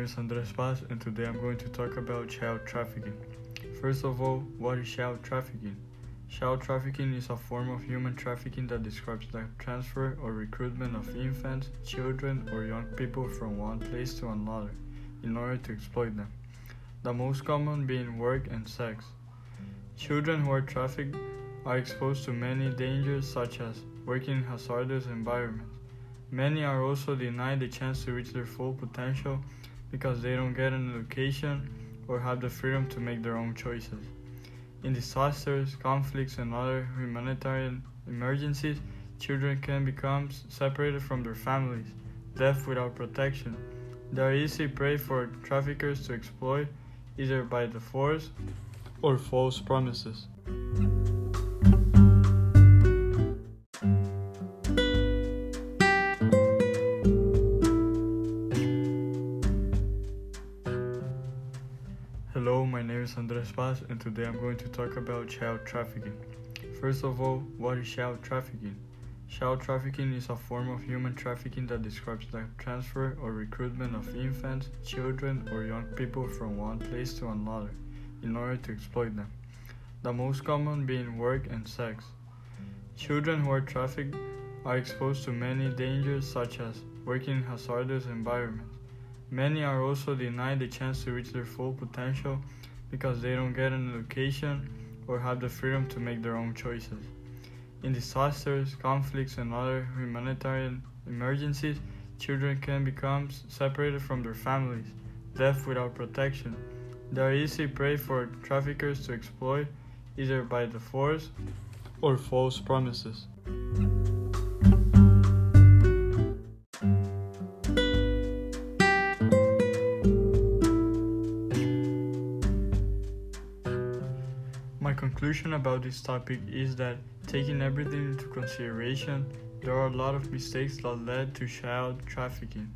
Andres Paz, and today I'm going to talk about child trafficking. First of all, what is child trafficking? Child trafficking is a form of human trafficking that describes the transfer or recruitment of infants, children, or young people from one place to another in order to exploit them. The most common being work and sex. Children who are trafficked are exposed to many dangers such as working in hazardous environments. Many are also denied the chance to reach their full potential because they don't get an education or have the freedom to make their own choices. In disasters, conflicts, and other humanitarian emergencies, children can become separated from their families, left without protection. They are easy prey for traffickers to exploit, either by the force or false promises. And today I'm going to talk about child trafficking. First of all, what is child trafficking? Child trafficking is a form of human trafficking that describes the transfer or recruitment of infants, children, or young people from one place to another in order to exploit them. The most common being work and sex. Children who are trafficked are exposed to many dangers such as working in hazardous environments. Many are also denied the chance to reach their full potential because they don't get an education or have the freedom to make their own choices. In disasters, conflicts, and other humanitarian emergencies, children can become separated from their families, left without protection. They are easy prey for traffickers to exploit, either by the force or false promises. My conclusion about this topic is that taking everything into consideration, there are a lot of mistakes that led to child trafficking,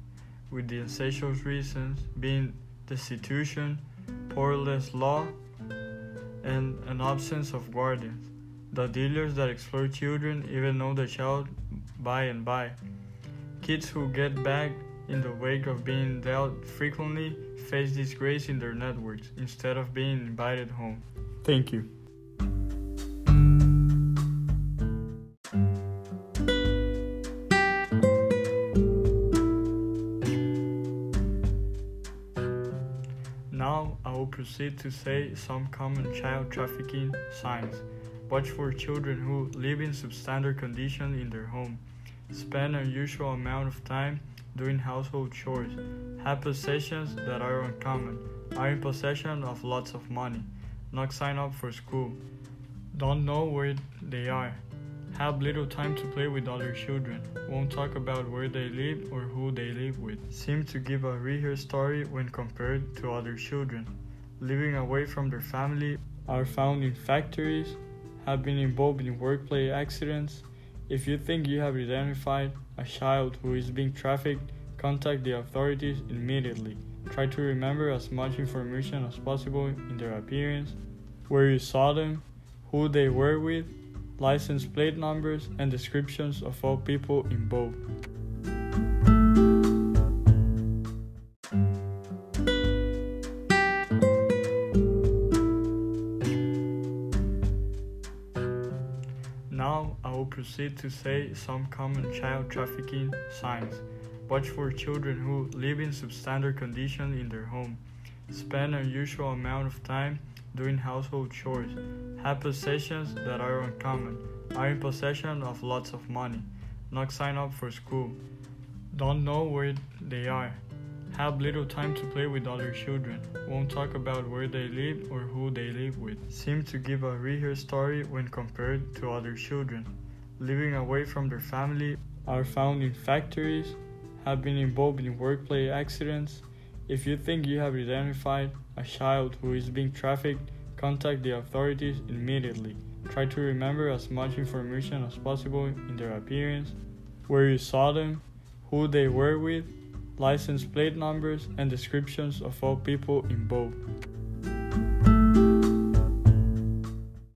with the essential reasons being destitution, powerless law, and an absence of guardians. The dealers that exploit children even know the child by and by. Kids who get back in the wake of being dealt frequently face disgrace in their networks instead of being invited home. Thank you. Proceed to say some common child trafficking signs. Watch for children who live in substandard conditions in their home, spend unusual amount of time doing household chores, have possessions that are uncommon, are in possession of lots of money, not sign up for school, don't know where they are, have little time to play with other children, won't talk about where they live or who they live with, seem to give a weird story when compared to other children, living away from their family, are found in factories, have been involved in workplace accidents. If you think you have identified a child who is being trafficked, contact the authorities immediately. Try to remember as much information as possible in their appearance, where you saw them, who they were with, license plate numbers, and descriptions of all people involved. Proceed to say some common child trafficking signs. Watch for children who live in substandard conditions in their home, spend unusual amount of time doing household chores, have possessions that are uncommon, are in possession of lots of money, not sign up for school, don't know where they are, have little time to play with other children, won't talk about where they live or who they live with, seem to give a weird story when compared to other children, living away from their family, are found in factories, have been involved in workplace accidents. If you think you have identified a child who is being trafficked, contact the authorities immediately. Try to remember as much information as possible in their appearance, where you saw them, who they were with, license plate numbers, and descriptions of all people involved.